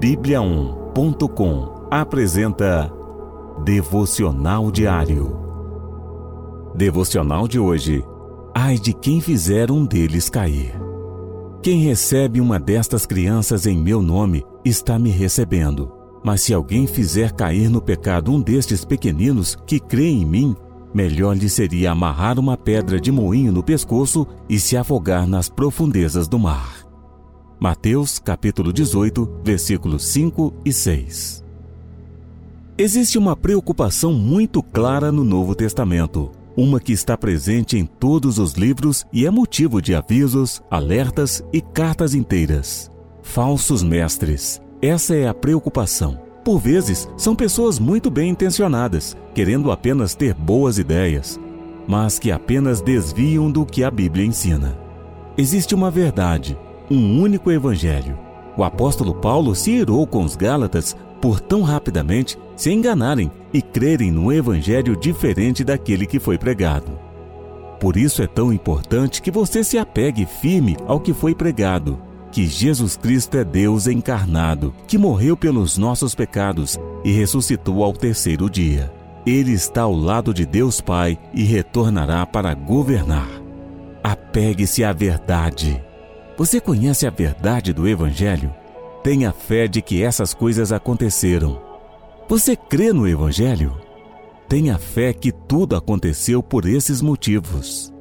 Bíblia1.com apresenta Devocional Diário. Devocional de hoje. Ai de quem fizer um deles cair. Quem recebe uma destas crianças em meu nome está me recebendo. Mas se alguém fizer cair no pecado um destes pequeninos que creem em mim, melhor lhe seria amarrar uma pedra de moinho no pescoço e se afogar nas profundezas do mar. Mateus capítulo 18, versículos 5 e 6. Existe uma preocupação muito clara no Novo Testamento uma que está presente em todos os livros e é motivo de avisos, alertas e cartas inteiras. Falsos mestres. Essa é a preocupação. Por vezes, são pessoas muito bem intencionadas, querendo apenas ter boas ideias, mas que apenas desviam do que a Bíblia ensina. Existe uma verdade, um único evangelho. O apóstolo Paulo se irou com os Gálatas por tão rapidamente se enganarem e crerem num evangelho diferente daquele que foi pregado. Por isso é tão importante que você se apegue firme ao que foi pregado, que Jesus Cristo é Deus encarnado, que morreu pelos nossos pecados e ressuscitou ao terceiro dia. Ele está ao lado de Deus Pai e retornará para governar. Apegue-se à verdade. Você conhece a verdade do Evangelho? Tenha fé de que essas coisas aconteceram. Você crê no Evangelho? Tenha fé que tudo aconteceu por esses motivos.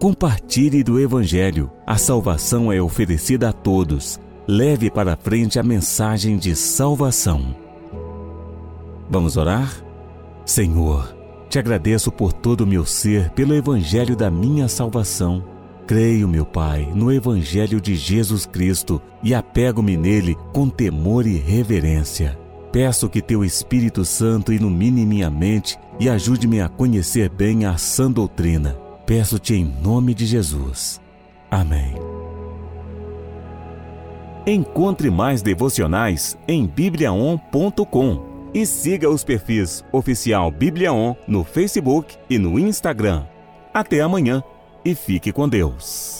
Compartilhe do Evangelho. A salvação é oferecida a todos. Leve para frente a mensagem de salvação. Vamos orar? Senhor, te agradeço por todo o meu ser, pelo Evangelho da minha salvação. Creio, meu Pai, no Evangelho de Jesus Cristo e apego-me nele com temor e reverência. Peço que Teu Espírito Santo ilumine minha mente e ajude-me a conhecer bem a sã doutrina. Peço-te em nome de Jesus. Amém. Encontre mais devocionais em bibliaon.com e siga os perfis oficial Bibliaon no Facebook e no Instagram. Até amanhã e fique com Deus.